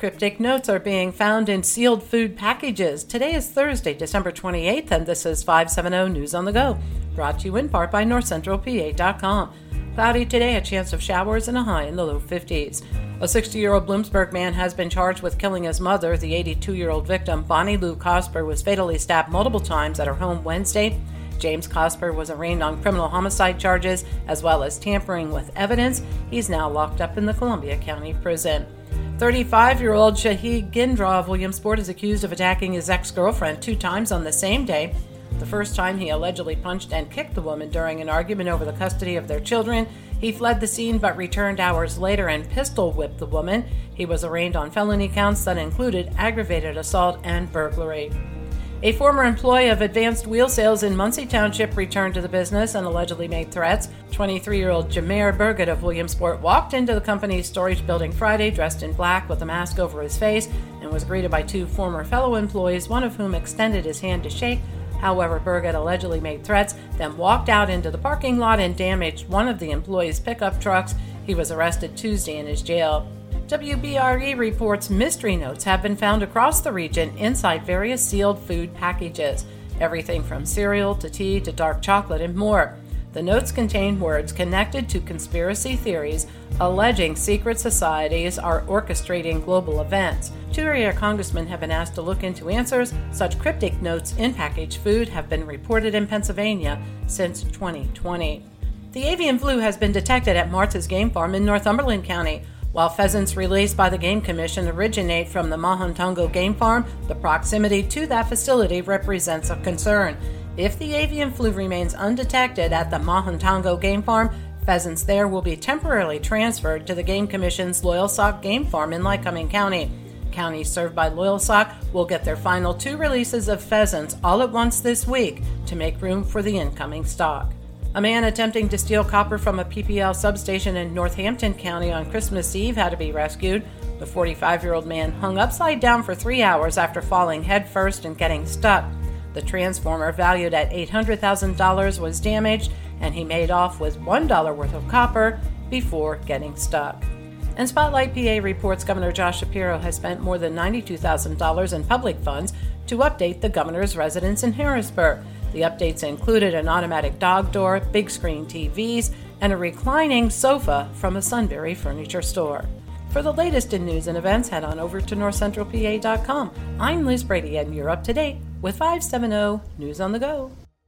Cryptic notes are being found in sealed food packages. Today is Thursday, December 28th, and this is 570 News on the Go, brought to you in part by NorthCentralPA.com. Cloudy today, a chance of showers and a high in the low 50s. A 60 year old Bloomsburg man has been charged with killing his mother. The 82 year old victim, Bonnie Lou Cosper, was fatally stabbed multiple times at her home Wednesday. James Cosper was arraigned on criminal homicide charges as well as tampering with evidence. He's now locked up in the Columbia County Prison. 35 year old Shahid Gindra of Williamsport is accused of attacking his ex girlfriend two times on the same day. The first time he allegedly punched and kicked the woman during an argument over the custody of their children. He fled the scene but returned hours later and pistol whipped the woman. He was arraigned on felony counts that included aggravated assault and burglary. A former employee of Advanced Wheel Sales in Muncy Township returned to the business and allegedly made threats. 23 year old Jameer Burgett of Williamsport walked into the company's storage building Friday dressed in black with a mask over his face and was greeted by two former fellow employees, one of whom extended his hand to shake. However, Burgett allegedly made threats, then walked out into the parking lot and damaged one of the employees' pickup trucks. He was arrested Tuesday in his jail. WBRE reports mystery notes have been found across the region inside various sealed food packages, everything from cereal to tea to dark chocolate and more. The notes contain words connected to conspiracy theories alleging secret societies are orchestrating global events. Two area congressmen have been asked to look into answers. Such cryptic notes in packaged food have been reported in Pennsylvania since 2020. The avian flu has been detected at Martha's Game Farm in Northumberland County. While pheasants released by the Game Commission originate from the Mahantongo Game Farm, the proximity to that facility represents a concern. If the avian flu remains undetected at the Mahantongo Game Farm, pheasants there will be temporarily transferred to the Game Commission's Loyalsock Game Farm in Lycoming County. Counties served by Loyalsock will get their final two releases of pheasants all at once this week to make room for the incoming stock. A man attempting to steal copper from a PPL substation in Northampton County on Christmas Eve had to be rescued. The 45 year old man hung upside down for three hours after falling headfirst and getting stuck. The transformer, valued at $800,000, was damaged, and he made off with $1 worth of copper before getting stuck. And Spotlight PA reports Governor Josh Shapiro has spent more than $92,000 in public funds to update the governor's residence in Harrisburg. The updates included an automatic dog door, big screen TVs, and a reclining sofa from a Sunbury furniture store. For the latest in news and events, head on over to northcentralpa.com. I'm Liz Brady, and you're up to date with 570 News on the Go.